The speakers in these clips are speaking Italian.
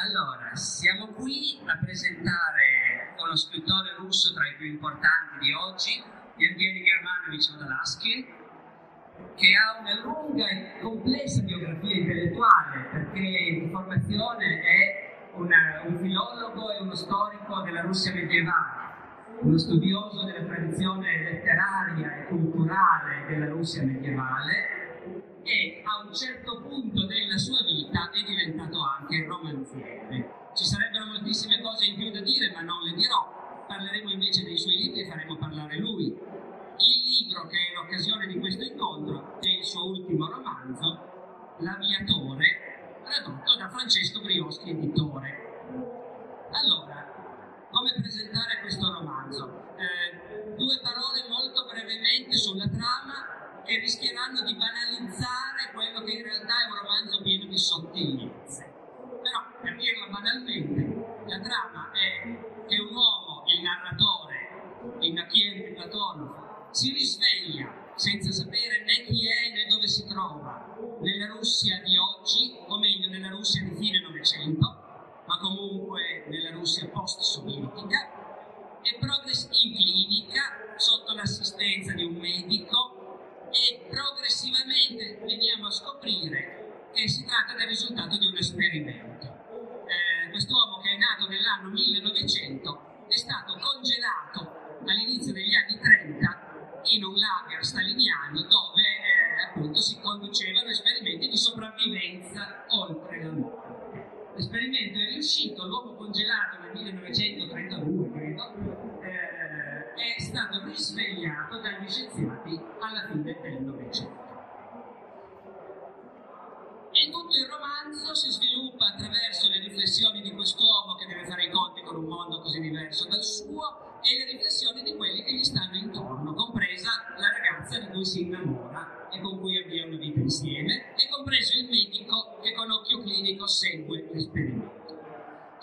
Allora, siamo qui a presentare uno scrittore russo tra i più importanti di oggi, Evgeny Germanovich Vodolansky, che ha una lunga e complessa biografia intellettuale, perché di formazione è una, un filologo e uno storico della Russia medievale, uno studioso della tradizione letteraria e culturale della Russia medievale e a un certo punto della sua banalizar lager staliniano dove eh, appunto si conducevano esperimenti di sopravvivenza oltre la morte. L'esperimento è riuscito, l'uomo congelato nel 1932 credo, eh, è stato risvegliato dagli scienziati alla fine del Novecento. E tutto il romanzo si sviluppa attraverso le riflessioni di quest'uomo che deve fare i conti con un mondo così diverso dal suo e le riflessioni di quelli che gli stanno intorno, compresa la ragazza di cui si innamora e con cui avvia una vita insieme, e compreso il medico che con occhio clinico segue l'esperimento.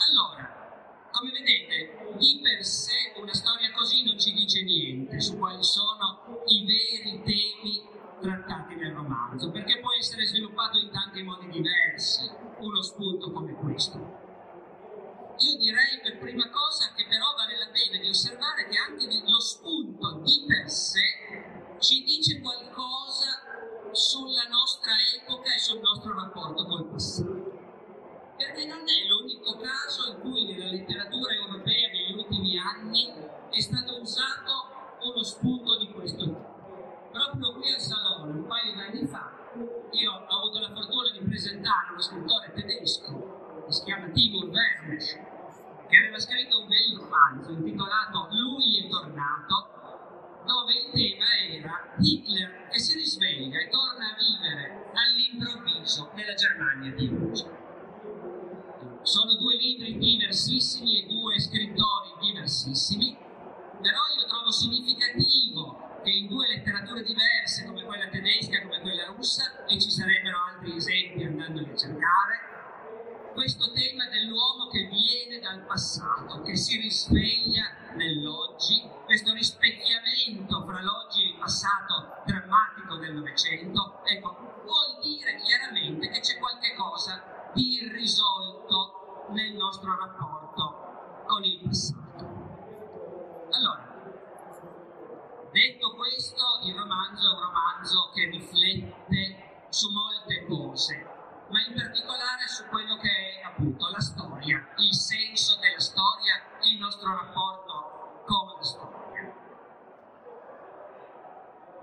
Allora, come vedete, di per sé una storia così non ci dice niente su quali sono i veri temi trattati nel romanzo, perché può essere sviluppato in tanti modi diversi, uno spunto come questo. Io direi per prima cosa che però vale la pena di osservare che anche lo spunto di per sé ci dice qualcosa sulla nostra epoca e sul nostro rapporto col passato perché non è l'unico caso in cui nella letteratura europea negli ultimi anni è stato usato uno spunto di questo tipo. Proprio qui al Salone, un paio di anni fa, io ho avuto la fortuna di presentare uno scrittore tedesco, che si chiama Timur Vermes, che aveva scritto un bel romanzo intitolato Lui è tornato, dove il tema era Hitler che si risveglia e torna a vivere all'improvviso nella Germania di oggi. Sono due libri diversissimi e due scrittori diversissimi, però io trovo significativo che in due letterature diverse, come quella tedesca e come quella russa, e ci sarebbero altri esempi andandoli a cercare, questo tema dell'uomo che viene dal passato, che si risveglia nell'oggi, questo rispecchiamento fra l'oggi e il passato drammatico del Novecento, ecco, vuol dire chiaramente che c'è qualche cosa di irrisolto nel nostro rapporto con il passato. Allora, detto questo, il romanzo è un romanzo che riflette su molte cose, ma in particolare su quello che è appunto la storia, il senso nostro rapporto con la storia.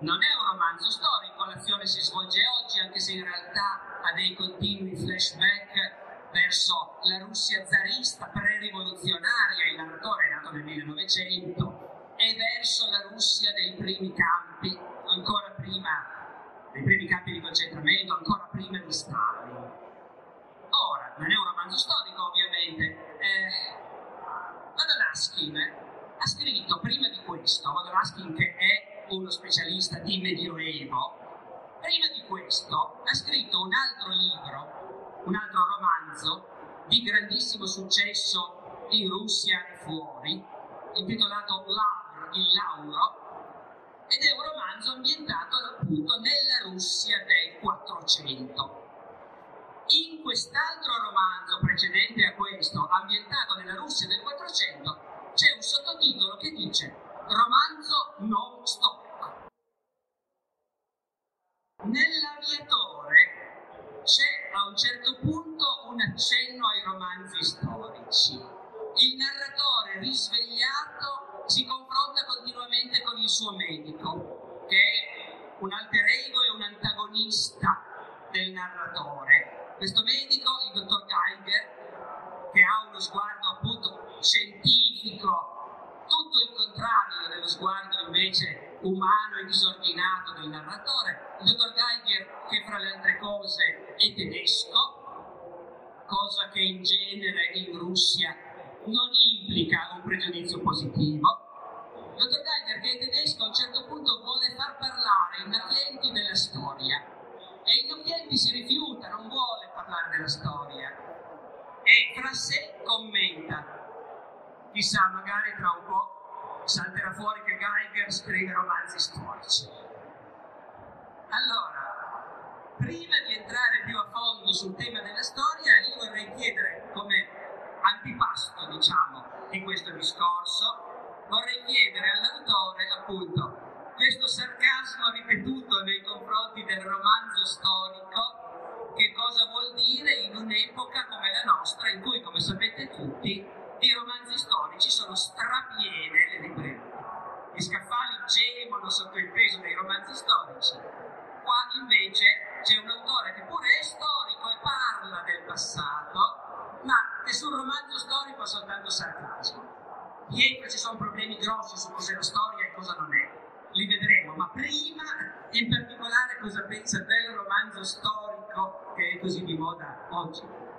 Non è un romanzo storico, l'azione si svolge oggi, anche se in realtà ha dei continui flashback verso la Russia zarista pre-rivoluzionaria, il narratore è nato nel 1900, e verso la Russia dei primi campi, ancora prima dei primi campi di concentramento, ancora prima di Stalin. Ora, non è un romanzo storico ovviamente. Vodolaskin ha scritto prima di questo, Vodolaskin che è uno specialista di Medioevo, prima di questo ha scritto un altro libro, un altro romanzo di grandissimo successo in Russia e fuori, intitolato Lavr, il Lauro, ed è un romanzo ambientato appunto nella Russia del 400. In quest'altro romanzo precedente a questo, ambientato nella Russia del 400, c'è un sottotitolo che dice Romanzo non storico. Nell'aviatore c'è a un certo punto un accenno ai romanzi storici. Il narratore risvegliato si confronta continuamente con il suo medico, che è un alter ego e un antagonista del narratore. Questo medico, il dottor Geiger, che ha uno sguardo appunto scientifico, tutto il contrario dello sguardo invece umano e disordinato del narratore, il dottor Geiger che fra le altre cose è tedesco, cosa che in genere in Russia non implica un pregiudizio positivo. Il dottor Geiger che è tedesco a un certo punto vuole far parlare i navienti della storia e il Nocchielli si rifiuta, non vuole parlare della storia e fra sé commenta, chissà, magari tra un po' salterà fuori che Geiger scrive romanzi storici. Allora, prima di entrare più a fondo sul tema della storia, io vorrei chiedere come antipasto, diciamo, di questo discorso, vorrei chiedere all'autore appunto questo sarcasmo ripetuto nei confronti del romanzo storico, che cosa vuol dire in un'epoca come la nostra, in cui, come sapete tutti, di romanzi storici sono strapiene le librerie. Gli scaffali gemono sotto il peso dei romanzi storici. Qua invece c'è un autore che pure è storico e parla del passato, ma nessun romanzo storico ha soltanto sarcasmo. Dietro ci sono problemi grossi su cos'è la storia e cosa non è li vedremo, ma prima in particolare cosa pensa del romanzo storico che è così di moda oggi.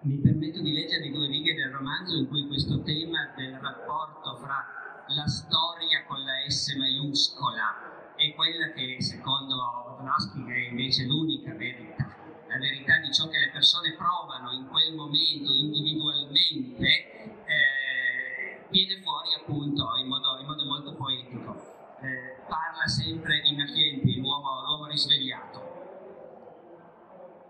Mi permetto di leggervi due righe del romanzo in cui questo tema del rapporto fra la storia con la S maiuscola e quella che secondo Podolsky è invece l'unica verità, la verità di ciò che le persone provano in quel momento individualmente, eh, viene fuori appunto in modo, in modo molto poetico. Eh, parla sempre di Machienti, l'uomo, l'uomo risvegliato.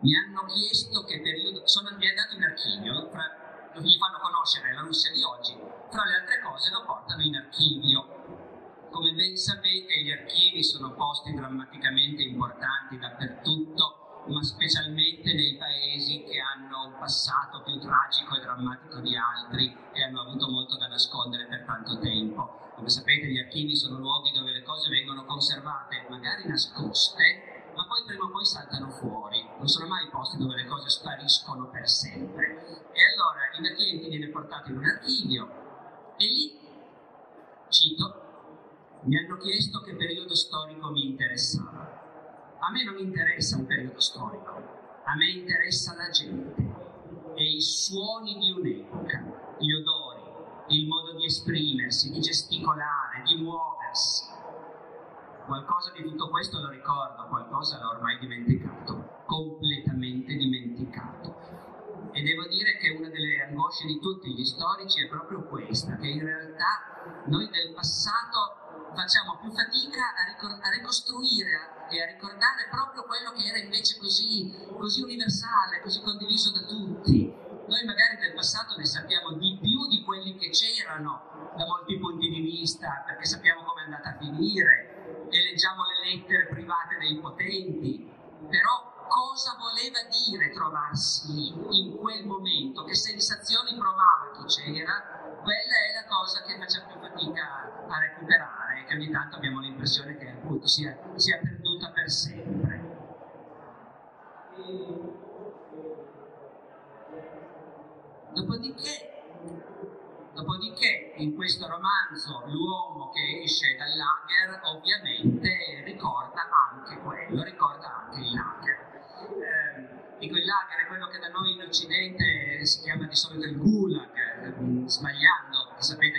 Mi hanno chiesto che periodo, sono andato in archivio, fra, gli fanno conoscere la Russia di oggi, tra le altre cose lo portano in archivio. Come ben sapete gli archivi sono posti drammaticamente importanti dappertutto, ma specialmente nei paesi che hanno un passato più tragico e drammatico di altri e hanno avuto molto da nascondere per tanto tempo. Come sapete gli archivi sono luoghi dove le cose vengono conservate, magari nascoste, ma poi prima o poi saltano fuori. Non sono mai posti dove le cose spariscono per sempre. E allora il Nachienti viene portato in un archivio e lì, cito, mi hanno chiesto che periodo storico mi interessava. A me non interessa un periodo storico, a me interessa la gente e i suoni di un'epoca, gli odori, il modo di esprimersi, di gesticolare, di muoversi. Qualcosa di tutto questo lo ricordo, qualcosa l'ho ormai dimenticato, completamente dimenticato. E devo dire che una delle angosce di tutti gli storici è proprio questa, che in realtà noi del passato facciamo più fatica a, ricor- a ricostruire e a ricordare proprio quello che era invece così, così universale, così condiviso da tutti. Noi magari del passato ne sappiamo di più di quelli che c'erano da molti punti di vista, perché sappiamo come è andata a finire e leggiamo le lettere private dei potenti, però cosa voleva dire trovarsi lì, in quel momento, che sensazioni provava chi c'era, quella è la cosa che facciamo più fatica a recuperare, che ogni tanto abbiamo l'impressione che appunto sia, sia perduta per sempre. Dopodiché, Dopodiché, in questo romanzo, l'uomo che esce dal lager ovviamente ricorda anche quello, ricorda anche il lager. Eh, dico il lager è quello che da noi in Occidente si chiama di solito il gulag, eh, sbagliando, sapete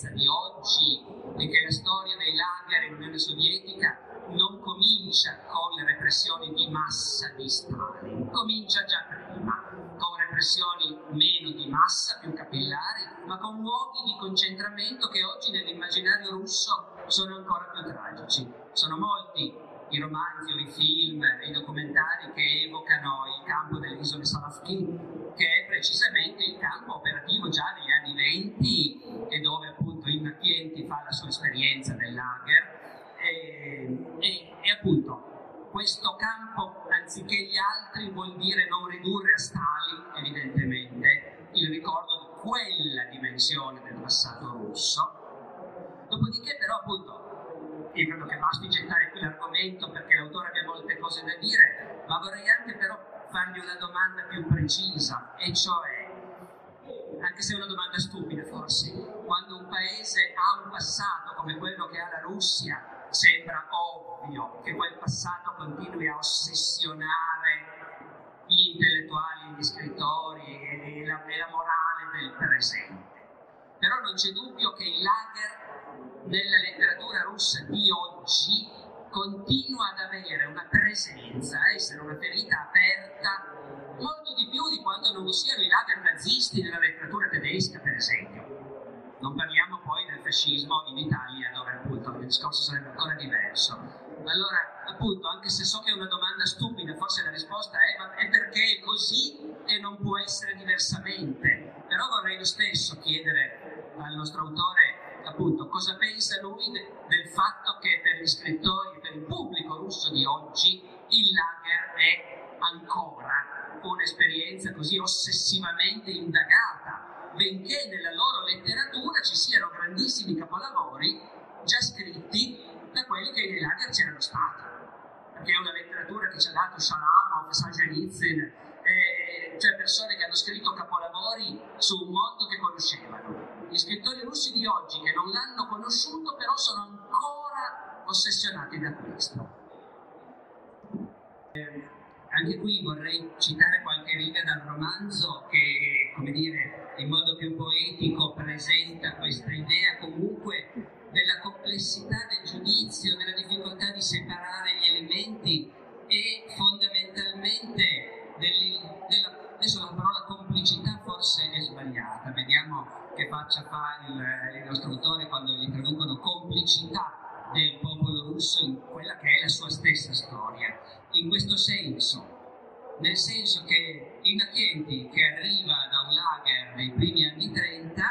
consapevolezza di oggi è che la storia dei lager in Unione Sovietica non comincia con le repressioni di massa di Stalin, comincia già prima, con repressioni meno di massa, più capillari, ma con luoghi di concentramento che oggi nell'immaginario russo sono ancora più tragici. Sono molti di quella dimensione del passato russo. Dopodiché, però, appunto, io credo che basti gettare qui l'argomento perché l'autore abbia molte cose da dire, ma vorrei anche però fargli una domanda più precisa, e cioè, anche se è una domanda stupida forse, quando un paese ha un passato come quello che ha la Russia, sembra ovvio che quel passato continui a ossessionare gli intellettuali, gli scrittori e la, e la morale presente. Però non c'è dubbio che il lager nella letteratura russa di oggi continua ad avere una presenza, a essere una ferita aperta molto di più di quanto non lo siano i lager nazisti nella letteratura tedesca, per esempio. Non parliamo poi del fascismo in Italia, dove appunto il discorso sarebbe ancora diverso. Allora, appunto, anche se so che è una domanda stupida, forse la risposta è, ma è perché è così e non può essere diversamente. Però vorrei lo stesso chiedere al nostro autore, appunto, cosa pensa lui de- del fatto che per gli scrittori per il pubblico russo di oggi il lager è ancora un'esperienza così ossessivamente indagata benché nella loro letteratura ci siano grandissimi capolavori già scritti da quelli che nei lager c'erano stati. Perché è una letteratura che ci ha dato Shalamov, Solzhenitsyn, eh, cioè persone che hanno scritto capolavori su un mondo che conoscevano. Gli scrittori russi di oggi che non l'hanno conosciuto però sono ancora ossessionati da questo. Eh, anche qui vorrei citare qualche riga dal romanzo che, come dire, in modo più poetico presenta questa idea comunque della complessità del giudizio, della difficoltà di separare gli elementi e fondamentalmente della, complicità forse è sbagliata, vediamo che faccia fa il, il nostro autore quando gli traducono complicità del popolo russo in quella che è la sua stessa storia. In questo senso, nel senso che Innocchienti che arriva da un lager nei primi anni 30,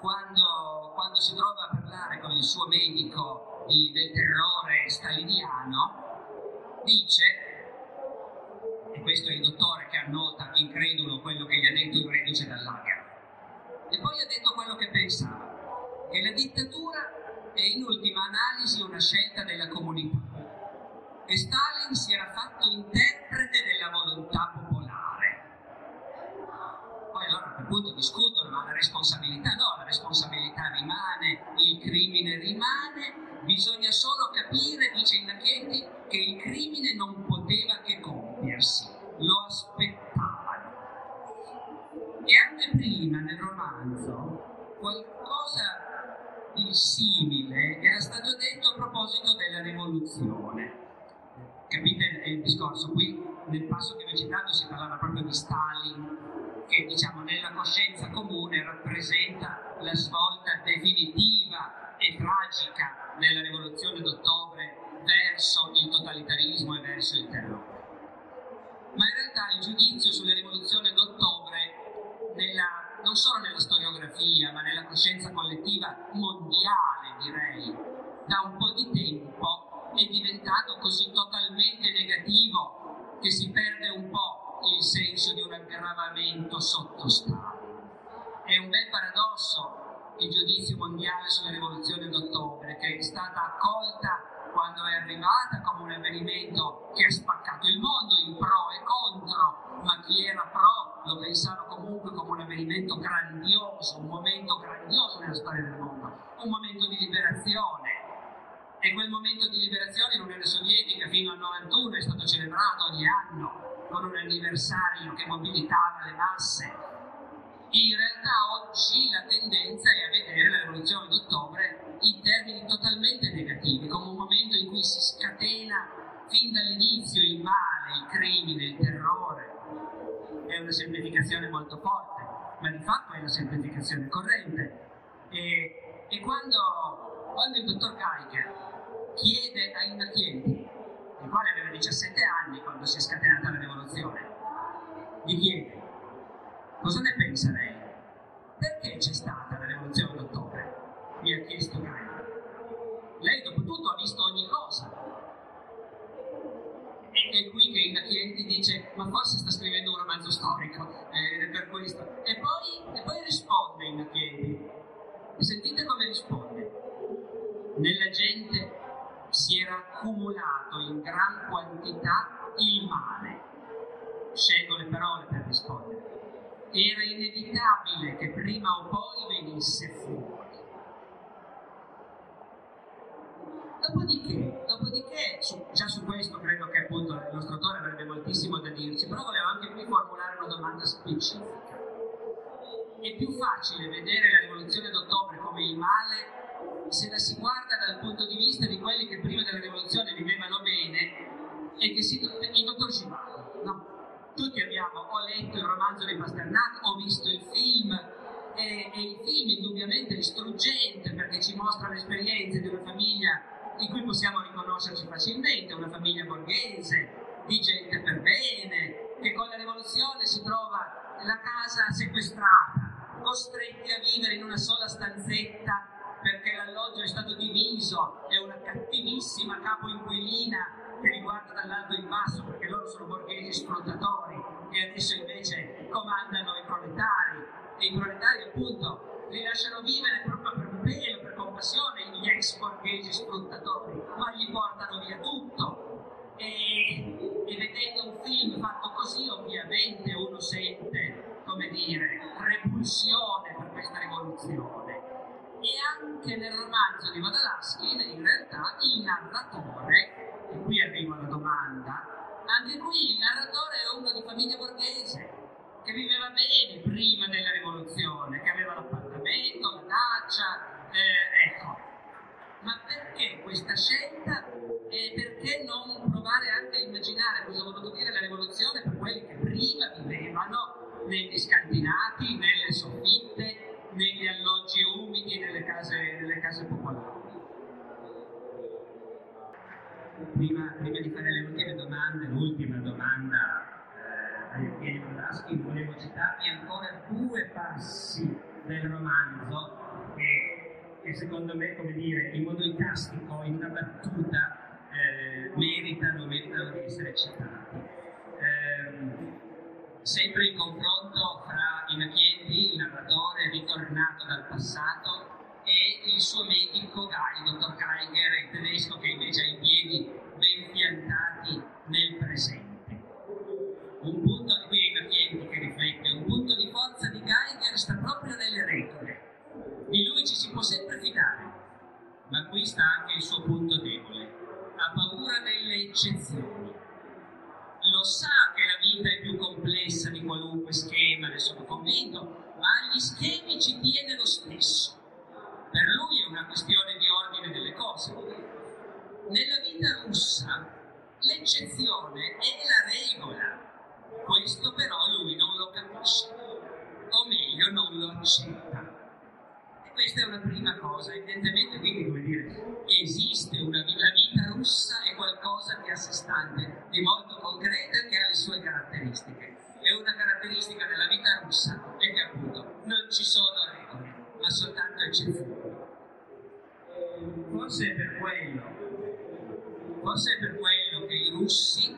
quando, quando si trova a parlare con il suo medico di, del terrore staliniano, dice, e questo è il dottore che annota incredulo quello che gli ha detto il reduce dal lager, e poi ha detto quello che pensava, che la dittatura è in ultima analisi una scelta della comunità e Stalin si era fatto interprete della volontà popolare. Poi allora a quel punto discutono, ma la responsabilità no, la responsabilità rimane, il crimine rimane, bisogna solo capire, dice Innocchienti, che il crimine non poteva che compiersi, lo aspettavano. E anche prima nel romanzo qualcosa di simile era stato detto a proposito della rivoluzione Capite il discorso? Qui nel passo che vi ho citato si parlava proprio di Stalin, che diciamo nella coscienza comune rappresenta la svolta definitiva e tragica della rivoluzione d'ottobre verso il totalitarismo e verso il terrore. Ma in realtà il giudizio sulla rivoluzione d'ottobre nella non solo nella storiografia, ma nella coscienza collettiva mondiale, direi, da un po' di tempo è diventato così totalmente negativo che si perde un po' il senso di un aggravamento sottostante. È un bel paradosso il giudizio mondiale sulla rivoluzione d'ottobre, è stata accolta quando è arrivata come un avvenimento che ha spaccato il mondo in pro e contro, ma chi era pro lo pensava comunque come un avvenimento grandioso, un momento grandioso nella storia del mondo, un momento di liberazione. E quel momento di liberazione in Unione Sovietica fino al 91 è stato celebrato ogni anno con un anniversario che mobilitava le masse. In realtà oggi la tendenza è E, e quando, quando il dottor Geiger chiede ai Innocenti, il quale aveva 17 anni quando si è scatenata la rivoluzione, gli chiede cosa ne pensa lei? Perché c'è stata la rivoluzione d'ottobre? Mi ha chiesto Geiger. Lei dopo tutto ha visto ogni cosa. E è qui che Innocenti dice, ma forse sta scrivendo un romanzo storico, è per questo. E poi, e poi risponde Innocenti. E sentite come risponde. Nella gente si era accumulato in gran quantità il male. Scelgo le parole per rispondere. Era inevitabile che prima o poi venisse fuori. Dopodiché, dopodiché su, già su questo credo che appunto il nostro autore avrebbe moltissimo da dirci, però volevo anche qui formulare una domanda specifica. È più facile vedere la rivoluzione d'ottobre come il male se la si guarda dal punto di vista di quelli che prima della rivoluzione vivevano bene e che si... il dottor Givago, no? Tutti abbiamo, ho letto il romanzo di Pasternak, ho visto il film e, e il film indubbiamente è struggente perché ci mostra l'esperienza di una famiglia in cui possiamo riconoscerci facilmente, una famiglia borghese, di gente per bene, che con la rivoluzione si trova la casa sequestrata, costretti a vivere in una sola stanzetta perché l'alloggio è stato diviso, è una cattivissima capo inquilina che riguarda dall'alto in basso perché loro sono borghesi sfruttatori e adesso invece comandano i proletari. E i proletari appunto li lasciano vivere proprio per pelo, per compassione gli ex borghesi sfruttatori, ma gli portano via tutto. E, e vedendo un film fatto così ovviamente uno sente, come dire, repulsione per questa rivoluzione e anche nel romanzo di Wadalaskin in realtà il narratore, e qui arrivo alla domanda, anche qui il narratore è uno di famiglia borghese che viveva bene prima della rivoluzione, che aveva l'appartamento, la dacia, eh, ecco. Ma perché questa scelta e perché non provare anche a immaginare cosa ha voluto dire la rivoluzione per quelli che prima vivevano negli scantinati, nelle soffitte, negli alloggi umidi nelle case, nelle case popolari. Prima, prima, di fare le ultime domande, l'ultima domanda eh, ai Pieri Mondaschi, volevo citarvi ancora due passi del romanzo che, che, secondo me, come dire, in modo icastico, in una battuta, eh, meritano, meritano di essere citati. Eh, sempre il confronto fra Inachieti, il narratore ritornato dal passato, e il suo medico Guy, dottor Geiger, il tedesco che invece ha i piedi ben piantati nel presente. Un punto, qui è Inachieti che riflette, un punto di forza di Geiger sta proprio nelle regole. Di lui ci si può sempre fidare, ma qui sta anche il suo punto debole. Ha paura delle eccezioni lo sa che la vita è più complessa di qualunque schema, ne sono convinto, ma agli schemi ci tiene lo stesso. Per lui è una questione di ordine delle cose. Nella vita russa l'eccezione è la regola. Questo però lui non lo capisce, o meglio non lo accetta. E questa è una prima cosa, evidentemente quindi come dire, esiste una vita, la vita russa è qualcosa di a sé stante, di molto concreto e che ha le sue caratteristiche. E una caratteristica della vita russa è che appunto non ma soltanto eccezioni. Ehm, forse è per quello, forse è per quello che i russi,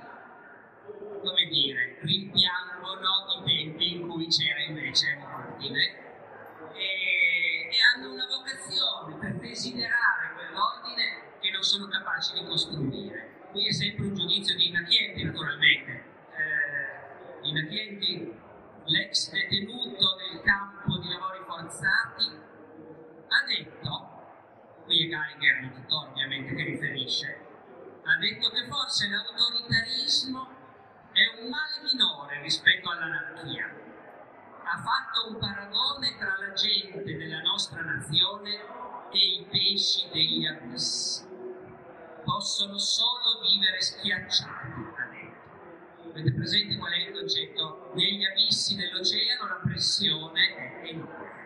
come dire, rimpiangono i tempi in cui c'era invece l'ordine e, e hanno una vocazione per desiderare quell'ordine che non sono capaci di costruire. Qui è sempre un giudizio di inacchienti, naturalmente. Eh, inacchienti l'ex detenuto del campo di lavori forzati, ha detto, qui è Geiger, il tuttore ovviamente che riferisce, ha detto che forse l'autoritarismo è un male minore rispetto all'anarchia. Ha fatto un paragone tra la gente della nostra nazione e i pesci degli abissi. Possono solo vivere schiacciati, ha detto. Avete presente qual è il concetto? Negli abissi dell'oceano la pressione è enorme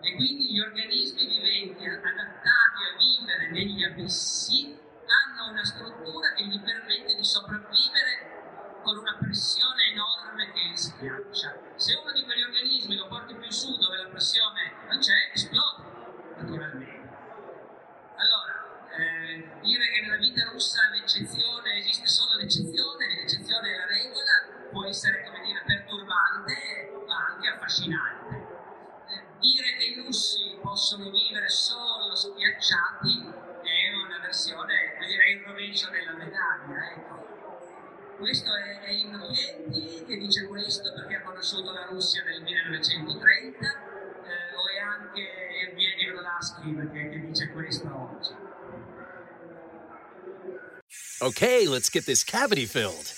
e quindi gli organismi viventi adattati a vivere negli abissi hanno una struttura che gli permette di sopravvivere con una pressione enorme che schiaccia. Se uno di quegli organismi lo porti più su dove la pressione non c'è, esplode naturalmente. Allora, eh, dire che nella vita russa affascinante. Dire che i russi possono vivere solo schiacciati è una versione, direi il rovescio della medaglia. Ecco. Questo è, è Innocenti che dice questo perché ha conosciuto la Russia nel 1930, eh, o è anche Evgeny Vrolaski che, che dice questo oggi. Okay, let's get this cavity filled.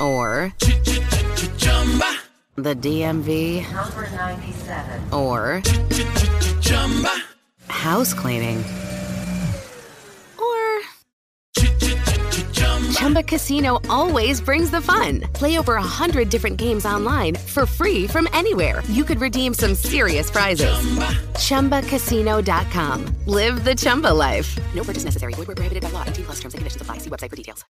or the DMV Number 97. or house cleaning or Chumba Casino always brings the fun. Play over a hundred different games online for free from anywhere. You could redeem some serious prizes. Chumba. ChumbaCasino.com. Live the Chumba life. No purchase necessary. Void prohibited by law. T plus terms and conditions apply. See website for details.